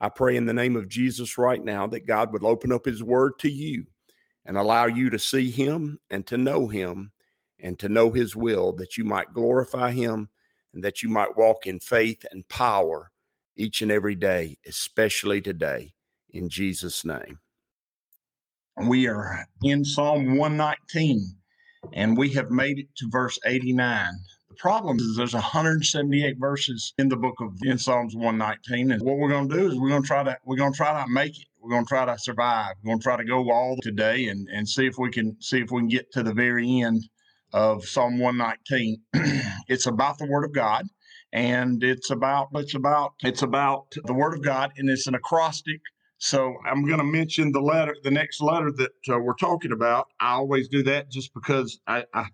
I pray in the name of Jesus right now that God would open up his word to you and allow you to see him and to know him and to know his will, that you might glorify him and that you might walk in faith and power each and every day, especially today, in Jesus' name. We are in Psalm 119 and we have made it to verse 89. The problem is there's 178 verses in the book of in Psalms 119, and what we're going to do is we're going to try to we're going to try to make it. We're going to try to survive. We're going to try to go all today and and see if we can see if we can get to the very end of Psalm 119. it's about the Word of God, and it's about it's about it's about the Word of God, and it's an acrostic. So I'm going to mention the letter, the next letter that uh, we're talking about. I always do that just because I, I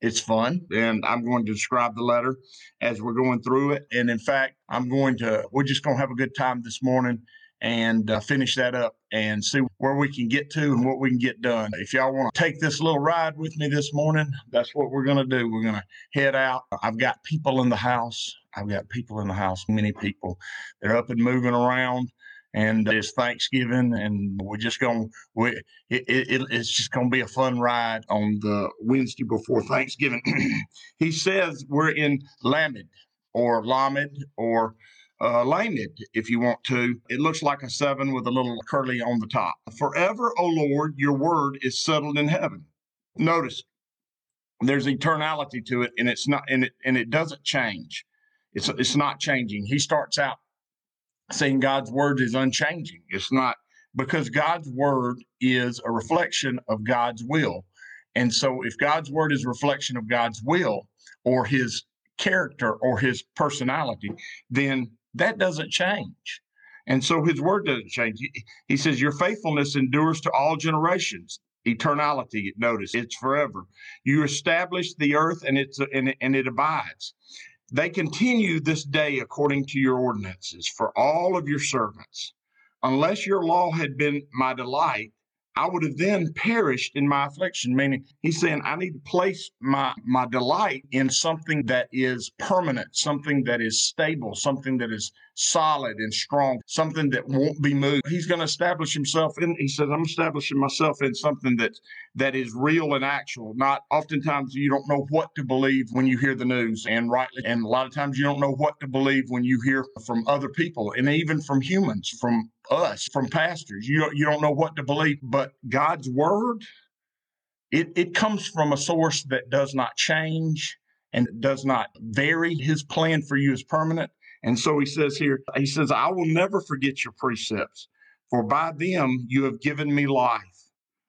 it's fun, and I'm going to describe the letter as we're going through it. And in fact, I'm going to, we're just going to have a good time this morning and uh, finish that up and see where we can get to and what we can get done. If y'all want to take this little ride with me this morning, that's what we're going to do. We're going to head out. I've got people in the house. I've got people in the house, many people. They're up and moving around and it's Thanksgiving, and we're just going. We it, it, it's just going to be a fun ride on the Wednesday before Thanksgiving. he says we're in Lamed or Lamed or uh, Lamed, if you want to. It looks like a seven with a little curly on the top. Forever, O Lord, your word is settled in heaven. Notice there's eternality to it, and it's not, and it and it doesn't change. It's it's not changing. He starts out saying God's word is unchanging. It's not because God's word is a reflection of God's will. And so if God's word is a reflection of God's will or his character or his personality, then that doesn't change. And so his word doesn't change. He says, Your faithfulness endures to all generations. Eternality, notice, it's forever. You establish the earth and it's and, and it abides. They continue this day according to your ordinances for all of your servants. Unless your law had been my delight, I would have then perished in my affliction. Meaning, he's saying, I need to place my, my delight in something that is permanent, something that is stable, something that is solid and strong, something that won't be moved. He's going to establish himself in, he says, I'm establishing myself in something that, that is real and actual. Not oftentimes you don't know what to believe when you hear the news and rightly, and a lot of times you don't know what to believe when you hear from other people and even from humans, from us, from pastors. You you don't know what to believe, but God's word, it, it comes from a source that does not change and does not vary. His plan for you is permanent. And so he says here, he says, I will never forget your precepts, for by them you have given me life.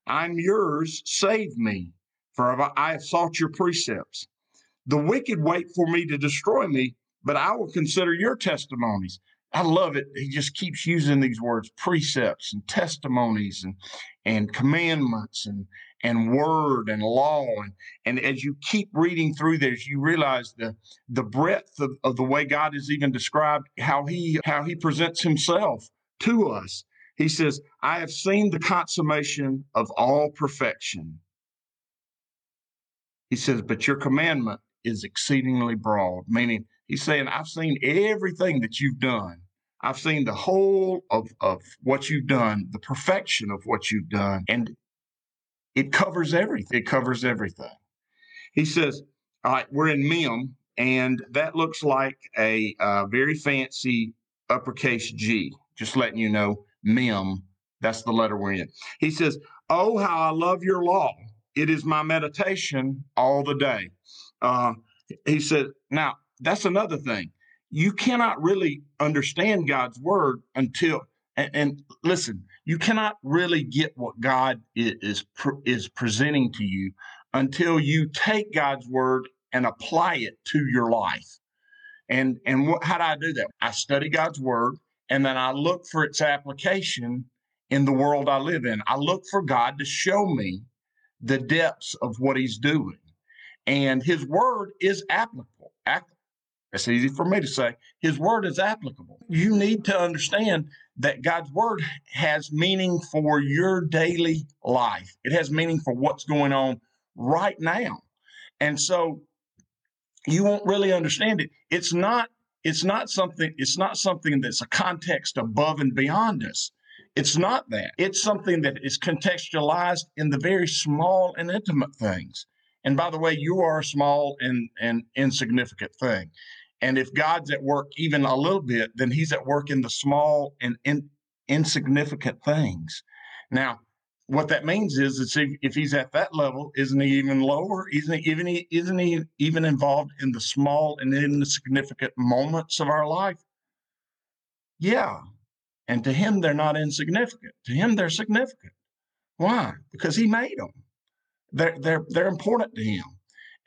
I'm yours, save me, for I have sought your precepts. The wicked wait for me to destroy me, but I will consider your testimonies. I love it. He just keeps using these words, precepts and testimonies and and commandments and and word and law. And and as you keep reading through this you realize the the breadth of, of the way god is even described how he how he presents himself to us. He says i have seen the consummation of all perfection. He says but your commandment is exceedingly broad meaning he's saying i've seen everything that you've done I've seen the whole of, of what you've done, the perfection of what you've done, and it covers everything. It covers everything. He says, all right, we're in Mem, and that looks like a uh, very fancy uppercase G. Just letting you know, Mem, that's the letter we're in. He says, Oh, how I love your law. It is my meditation all the day. Uh, he said, Now, that's another thing you cannot really understand God's word until and, and, listen, you cannot really get what God is is presenting to you until you take God's word and apply it to your life. And and what, how do I do that? I study God's word and then I look for its application in the world I live in. I look for God to show me the depths of what he's doing. And his word is applicable. That's easy for me to say. His word is applicable. You need to understand that God's word has meaning for your daily life. It has meaning for what's going on right now. And so you won't really understand it. It's not it's not something it's not something that's a context above and beyond us. It's not that. It's something that is contextualized in the very small and intimate things. And by the way, you are a small and, and insignificant thing. And if God's at work even a little bit, then he's at work in the small and in, insignificant things. Now, what that means is, if, if he's at that level, isn't he even lower? Isn't he even isn't he even involved in the small and insignificant moments of our life? Yeah. And to him, they're not insignificant. To him, they're significant. Why? Because he made them. They're they're they're important to him.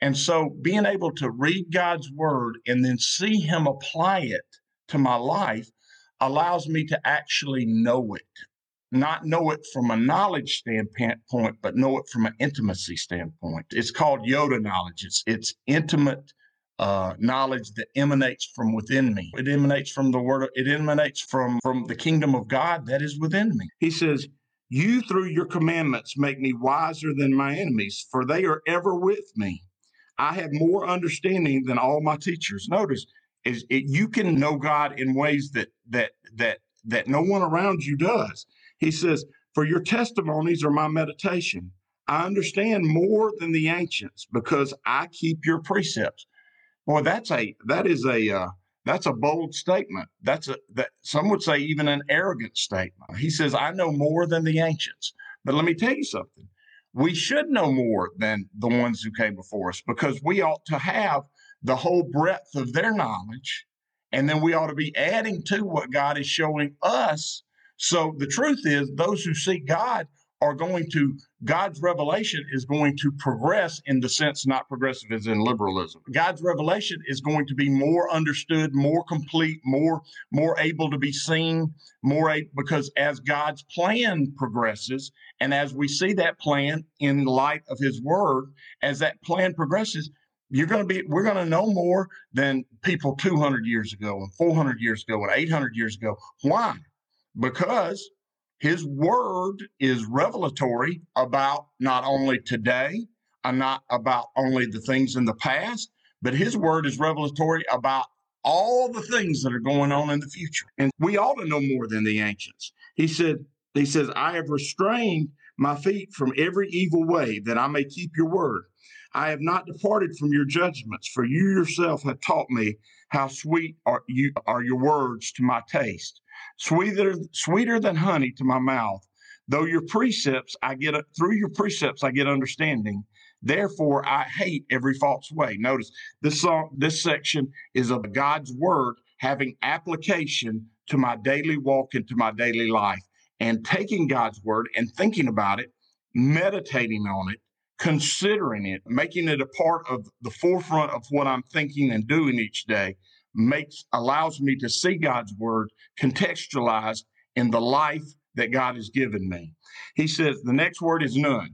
And so being able to read God's word and then see him apply it to my life allows me to actually know it. Not know it from a knowledge standpoint, but know it from an intimacy standpoint. It's called yada knowledge. It's it's intimate uh, knowledge that emanates from within me. It emanates from the word. It emanates from from the kingdom of God that is within me. He says, "You through your commandments make me wiser than my enemies, for they are ever with me." I have more understanding than all my teachers. Notice is it, you can know God in ways that that that that no one around you does. He says, "For your testimonies are my meditation. I understand more than the ancients because I keep your precepts." Boy, that's a that is a uh, that's a bold statement. That's a that some would say even an arrogant statement. He says, "I know more than the ancients." But let me tell you something we should know more than the ones who came before us because we ought to have the whole breadth of their knowledge. And then we ought to be adding to what God is showing us. So the truth is, those who seek God are going to, God's revelation is going to progress in the sense not progressive as in liberalism. God's revelation is going to be more understood, more complete, more, more able to be seen, more able, because as God's plan progresses, and as we see that plan in light of his word, as that plan progresses, you're going to be, we're going to know more than people 200 years ago and 400 years ago and 800 years ago. Why? Because his word is revelatory about not only today and not about only the things in the past, but his word is revelatory about all the things that are going on in the future. And we ought to know more than the ancients. He said, he says, I have restrained my feet from every evil way that I may keep your word. I have not departed from your judgments, for you yourself have taught me how sweet are you are your words to my taste sweeter, sweeter than honey to my mouth. Though your precepts, I get through your precepts, I get understanding. Therefore, I hate every false way. Notice this song, this section is of God's word having application to my daily walk and to my daily life and taking God's word and thinking about it, meditating on it, considering it, making it a part of the forefront of what I'm thinking and doing each day makes allows me to see God's word contextualized in the life that God has given me. He says the next word is Nun,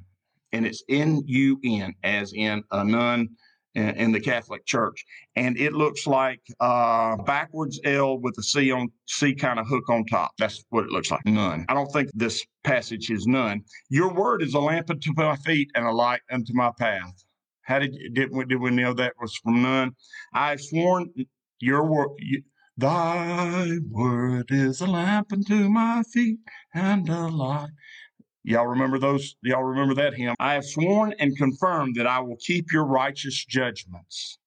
and it's N U N, as in a nun in the Catholic Church, and it looks like uh, backwards L with a C on C kind of hook on top. That's what it looks like. Nun. I don't think this passage is Nun. Your word is a lamp unto my feet and a light unto my path. How did did we, did we know that was from Nun? I have sworn your word, thy word is a lamp unto my feet and a light. Y'all remember those? Y'all remember that hymn? I have sworn and confirmed that I will keep your righteous judgments.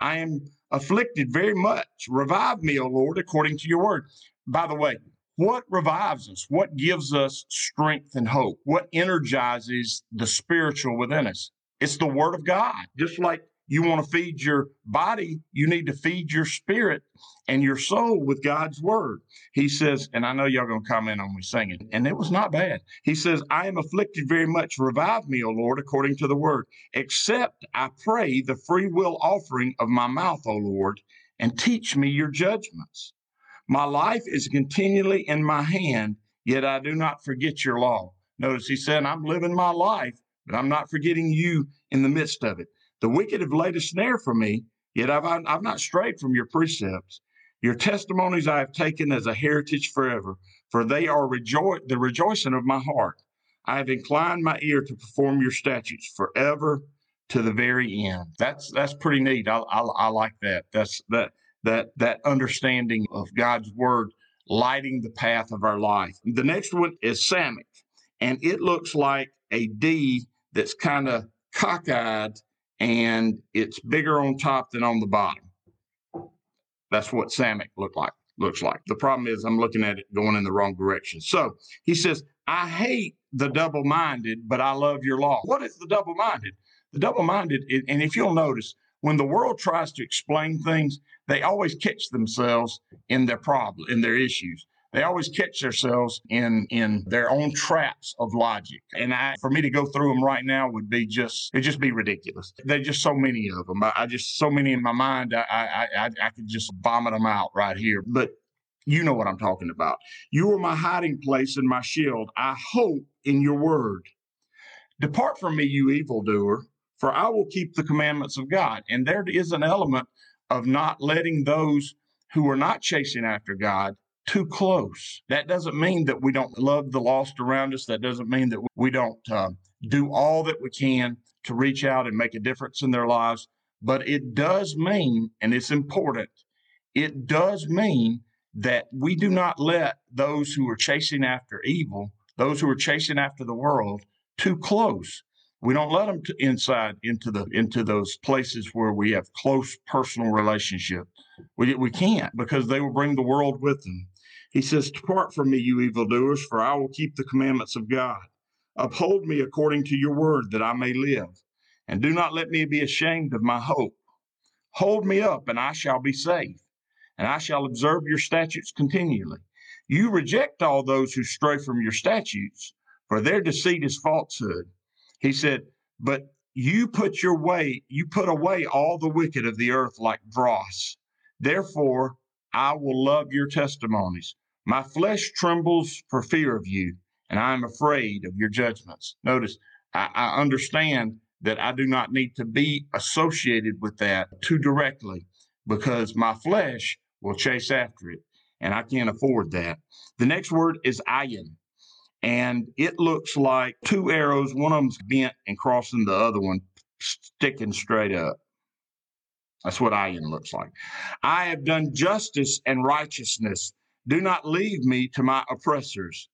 I am afflicted very much. Revive me, O Lord, according to your word. By the way, what revives us? What gives us strength and hope? What energizes the spiritual within us? It's the word of God. Just like you want to feed your body, you need to feed your spirit and your soul with God's word. He says, and I know y'all going to comment on me singing, and it was not bad. He says, I am afflicted very much. Revive me, O Lord, according to the word. Accept, I pray, the free will offering of my mouth, O Lord, and teach me your judgments. My life is continually in my hand. yet I do not forget your law. Notice he said, I'm living my life, but I'm not forgetting you in the midst of it. The wicked have laid a snare for me, yet I've, I've not strayed from your precepts. Your testimonies I have taken as a heritage forever, for they are rejo- the rejoicing of my heart. I have inclined my ear to perform your statutes forever to the very end. That's that's pretty neat. I, I, I like that. That's that that that understanding of God's word lighting the path of our life. The next one is Samech, and it looks like a D that's kind of cockeyed and it's bigger on top than on the bottom. That's what Samech look like looks like. The problem is I'm looking at it going in the wrong direction. So he says, I hate the double minded, but I love your law. What is the double minded? The double minded, and if you'll notice, when the world tries to explain things, they always catch themselves in their problem, in their issues. They always catch themselves in in their own traps of logic. And I, for me to go through them right now would be just it just be ridiculous. There's just so many of them. I, I just so many in my mind. I, I I I could just vomit them out right here. But you know what I'm talking about. You are my hiding place and my shield. I hope in your word. Depart from me, you evildoer, for I will keep the commandments of God. And there is an element of not letting those who are not chasing after God too close. That doesn't mean that we don't love the lost around us. That doesn't mean that we don't uh, do all that we can to reach out and make a difference in their lives. But it does mean, and it's important, it does mean that we do not let those who are chasing after evil, those who are chasing after the world, too close. We don't let them inside into the into those places where we have close personal relationship. We we can't because they will bring the world with them. He says, "Depart from me, you evildoers, for I will keep the commandments of God. Uphold me according to your word, that I may live, and do not let me be ashamed of my hope. Hold me up, and I shall be safe, and I shall observe your statutes continually. You reject all those who stray from your statutes, for their deceit is falsehood." He said, But you put your way, you put away all the wicked of the earth like dross. Therefore, I will love your testimonies. My flesh trembles for fear of you, and I am afraid of your judgments. Notice, I, I understand that I do not need to be associated with that too directly because my flesh will chase after it, and I can't afford that. The next word is ayin and it looks like two arrows, one of them's bent and crossing the other one, sticking straight up. That's what ayin looks like. I have done justice and righteousness. Do not leave me to my oppressors.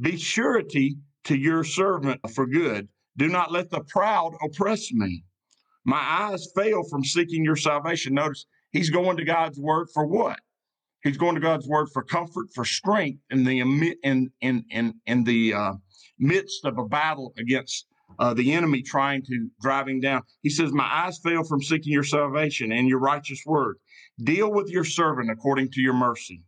Be surety to your servant for good. Do not let the proud oppress me. My eyes fail from seeking your salvation. Notice he's going to God's word for what? He's going to God's word for comfort, for strength in the in in in in the uh, midst of a battle against uh, the enemy trying to drive him down. He says, "My eyes fail from seeking your salvation and your righteous word. Deal with your servant according to your mercy,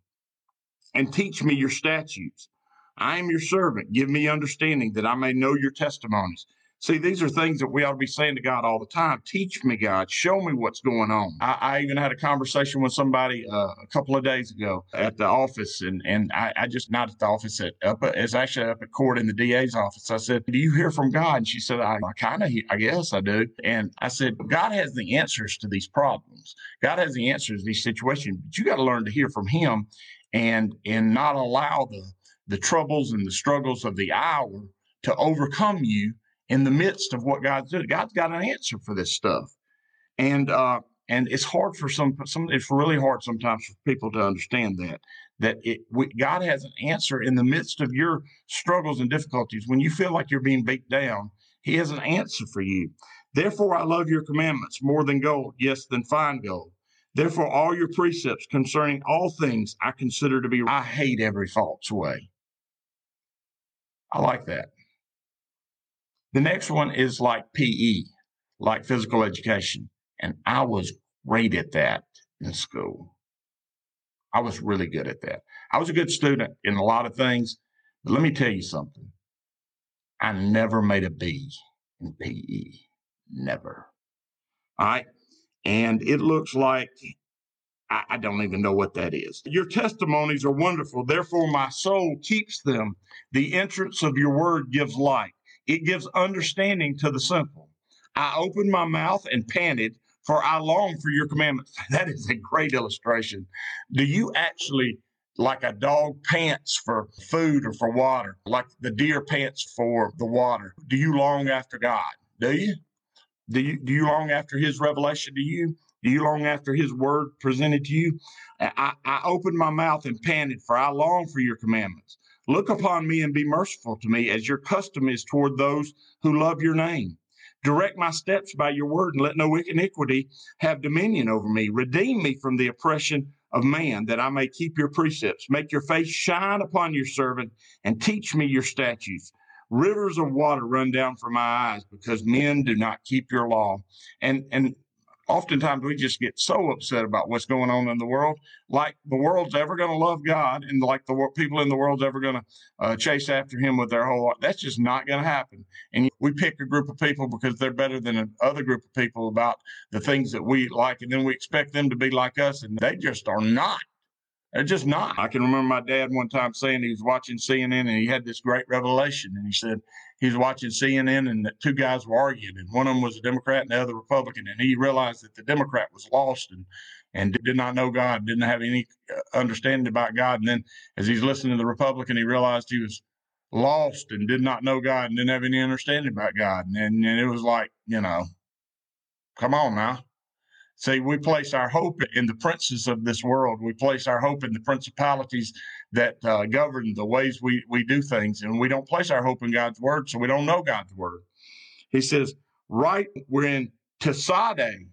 and teach me your statutes. I am your servant. Give me understanding that I may know your testimonies." See, these are things that we ought to be saying to God all the time. Teach me, God. Show me what's going on. I, I even had a conversation with somebody uh, a couple of days ago at the office, and and I, I just not at the office at up it's actually up at court in the DA's office. I said, "Do you hear from God?" And she said, "I, I kind of, I guess I do." And I said, "God has the answers to these problems. God has the answers to these situations, but you got to learn to hear from Him, and and not allow the the troubles and the struggles of the hour to overcome you." In the midst of what God's doing. God's got an answer for this stuff, and uh, and it's hard for some some. It's really hard sometimes for people to understand that that it, we, God has an answer in the midst of your struggles and difficulties. When you feel like you're being beat down, He has an answer for you. Therefore, I love your commandments more than gold, yes, than fine gold. Therefore, all your precepts concerning all things I consider to be. I hate every false way. I like that. The next one is like PE, like physical education. And I was great at that in school. I was really good at that. I was a good student in a lot of things, but let me tell you something. I never made a B in PE. Never. All right. And it looks like I, I don't even know what that is. Your testimonies are wonderful. Therefore, my soul keeps them. The entrance of your word gives light. It gives understanding to the simple. I opened my mouth and panted, for I long for your commandments. That is a great illustration. Do you actually, like a dog pants for food or for water, like the deer pants for the water, do you long after God? Do you? Do you, do you long after his revelation to you? Do you long after his word presented to you? I, I opened my mouth and panted, for I long for your commandments. Look upon me and be merciful to me, as your custom is toward those who love your name. Direct my steps by your word, and let no iniquity have dominion over me. Redeem me from the oppression of man, that I may keep your precepts. Make your face shine upon your servant, and teach me your statutes. Rivers of water run down from my eyes because men do not keep your law. And and oftentimes we just get so upset about what's going on in the world, like the world's ever going to love God, and like the people in the world's ever going to uh, chase after Him with their whole heart. That's just not going to happen. And we pick a group of people because they're better than another group of people about the things that we like, and then we expect them to be like us, and they just are not. They're just not. I can remember my dad one time saying he was watching CNN and he had this great revelation. And he said he was watching CNN and two guys were arguing, and one of them was a Democrat and the other Republican. And he realized that the Democrat was lost and and did not know God, didn't have any uh, understanding about God. And then as he's listening to the Republican, he realized he was lost and did not know God and didn't have any understanding about God. And, and, and it was like, you know, come on now. See, we place our hope in the princes of this world. We place our hope in the principalities that uh, govern the ways we, we do things. And we don't place our hope in God's word, so we don't know God's word. He says, right, we're in Tesade.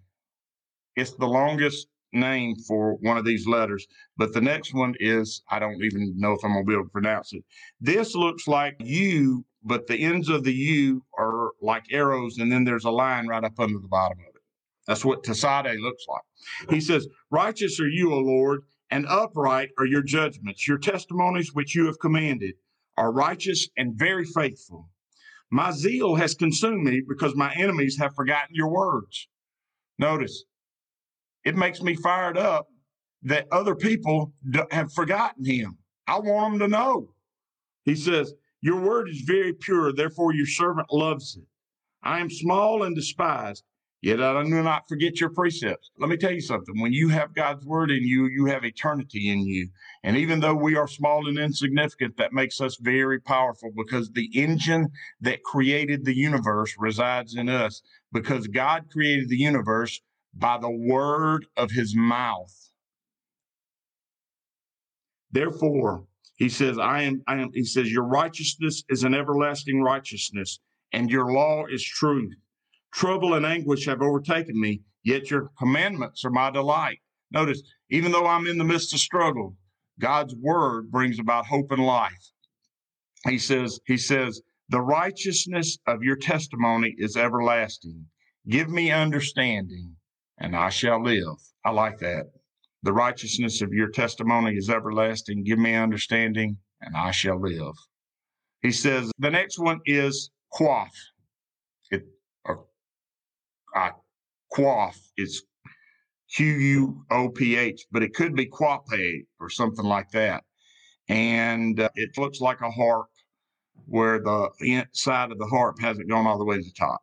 It's the longest name for one of these letters, but the next one is, I don't even know if I'm going to be able to pronounce it. This looks like U, but the ends of the U are like arrows, and then there's a line right up under the bottom of it. That's what Tasade looks like. He says, Righteous are you, O Lord, and upright are your judgments. Your testimonies which you have commanded are righteous and very faithful. My zeal has consumed me because my enemies have forgotten your words. Notice, it makes me fired up that other people have forgotten him. I want them to know. He says, Your word is very pure, therefore your servant loves it. I am small and despised, Yet I do not forget your precepts. Let me tell you something. When you have God's word in you, you have eternity in you. And even though we are small and insignificant, that makes us very powerful because the engine that created the universe resides in us because God created the universe by the word of his mouth. Therefore, he says, I am, I am, he says, your righteousness is an everlasting righteousness and your law is truth. Trouble and anguish have overtaken me, yet your commandments are my delight. Notice, even though I'm in the midst of struggle, God's word brings about hope and life. He says, He says, the righteousness of your testimony is everlasting. Give me understanding, and I shall live. I like that. The righteousness of your testimony is everlasting. Give me understanding, and I shall live. He says, the next one is quaff. It, uh, quaff is Q U O P H, but it could be quape or something like that. And uh, it looks like a harp where the inside of the harp hasn't gone all the way to the top.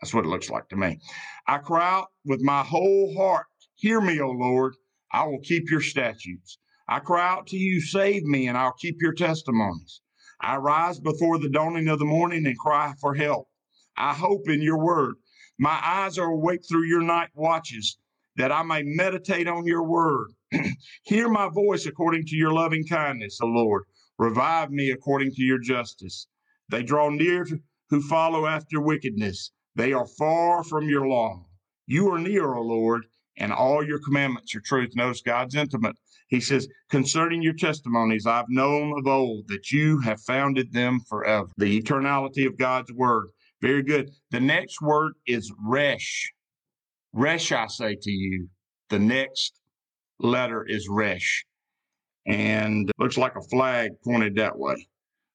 That's what it looks like to me. I cry out with my whole heart, Hear me, O Lord. I will keep your statutes. I cry out to you, Save me, and I'll keep your testimonies. I rise before the dawning of the morning and cry for help. I hope in your word. My eyes are awake through your night watches, that I may meditate on your word. Hear my voice according to your loving kindness, O Lord. Revive me according to your justice. They draw near who follow after wickedness. They are far from your law. You are near, O Lord, and all your commandments are truth. Notice God's intimate. He says, concerning your testimonies, I've known of old that you have founded them forever. The eternality of God's word. Very good. The next word is resh. Resh, I say to you. The next letter is resh. And looks like a flag pointed that way.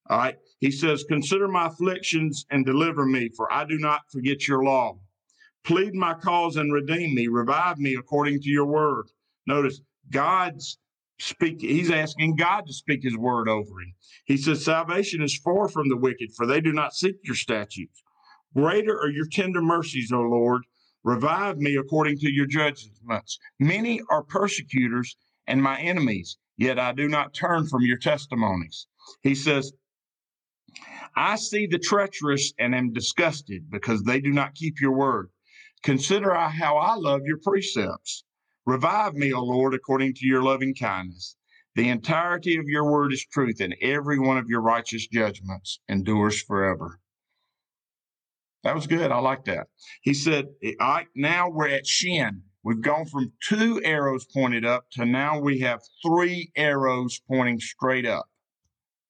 All right. He says, Consider my afflictions and deliver me, for I do not forget your law. Plead my cause and redeem me. Revive me according to your word. Notice, God's speak he's asking God to speak his word over him. He says salvation is far from the wicked for they do not seek your statutes. Greater are your tender mercies, O Lord. Revive me according to your judgments. Many are persecutors and my enemies, yet I do not turn from your testimonies. He says, I see the treacherous and am disgusted because they do not keep your word. Consider how I love your precepts. Revive me, O Lord, according to your loving kindness. The entirety of your word is truth, and every one of your righteous judgments endures forever. That was good. I like that. He said, I, now we're at Shin. We've gone from two arrows pointed up to now we have three arrows pointing straight up,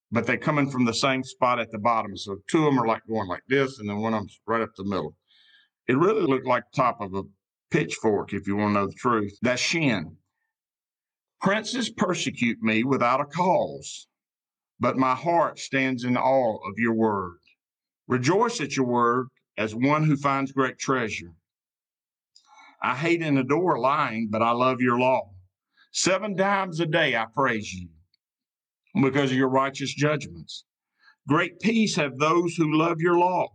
but they're coming from the same spot at the bottom. So two of them are like going like this, and then one of them's right up the middle. It really looked like the top of a pitchfork, if you want to know the truth. That's Shin. Princes persecute me without a cause, but my heart stands in awe of your word. Rejoice at your word as one who finds great treasure. I hate and adore lying, but I love your law. Seven times a day I praise you because of your righteous judgments. Great peace have those who love your law,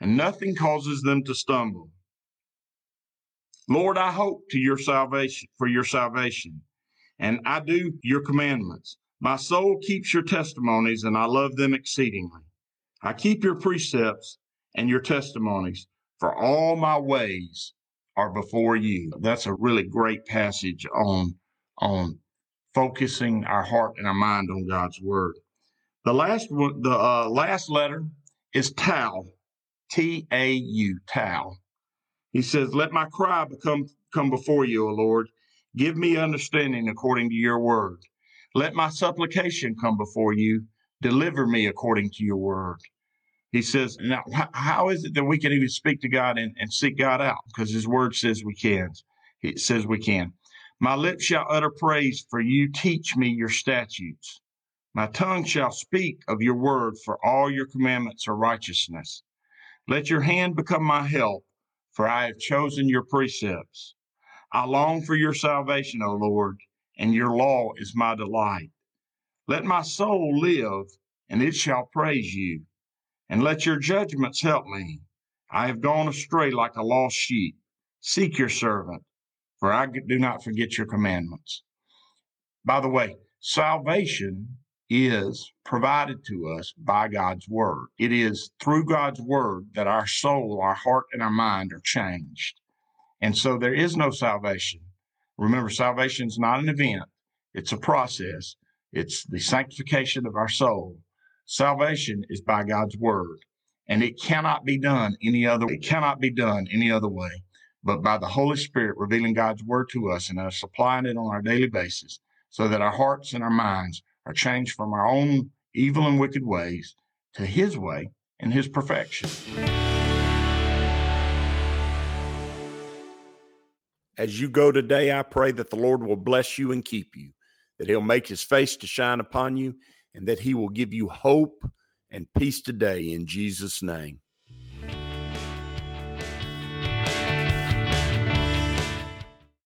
and nothing causes them to stumble. Lord, I hope to your salvation for your salvation, and I do your commandments. My soul keeps your testimonies, and I love them exceedingly. I keep your precepts and your testimonies, for all my ways are before you. That's a really great passage on, on focusing our heart and our mind on God's word. The last one, the uh, last letter is Tau, T A U, Tau. He says, Let my cry become come before you, O Lord. Give me understanding according to your word. Let my supplication come before you. Deliver me according to your word he says, now, how is it that we can even speak to God and, and seek God out? Because his word says we can. It says we can. My lips shall utter praise, for you teach me your statutes. My tongue shall speak of your word, for all your commandments are righteousness. Let your hand become my help, for I have chosen your precepts. I long for your salvation, O Lord, and your law is my delight. Let my soul live, and it shall praise you and let your judgments help me. I have gone astray like a lost sheep. Seek your servant, for I do not forget your commandments. By the way, salvation is provided to us by God's word. It is through God's word that our soul, our heart, and our mind are changed. And so there is no salvation. Remember, salvation is not an event, it's a process. It's the sanctification of our soul Salvation is by God's word, and it cannot be done any other. It cannot be done any other way, but by the Holy Spirit revealing God's word to us and us applying it on our daily basis, so that our hearts and our minds are changed from our own evil and wicked ways to His way and His perfection. As you go today, I pray that the Lord will bless you and keep you, that He'll make His face to shine upon you and that he will give you hope and peace today in Jesus' name.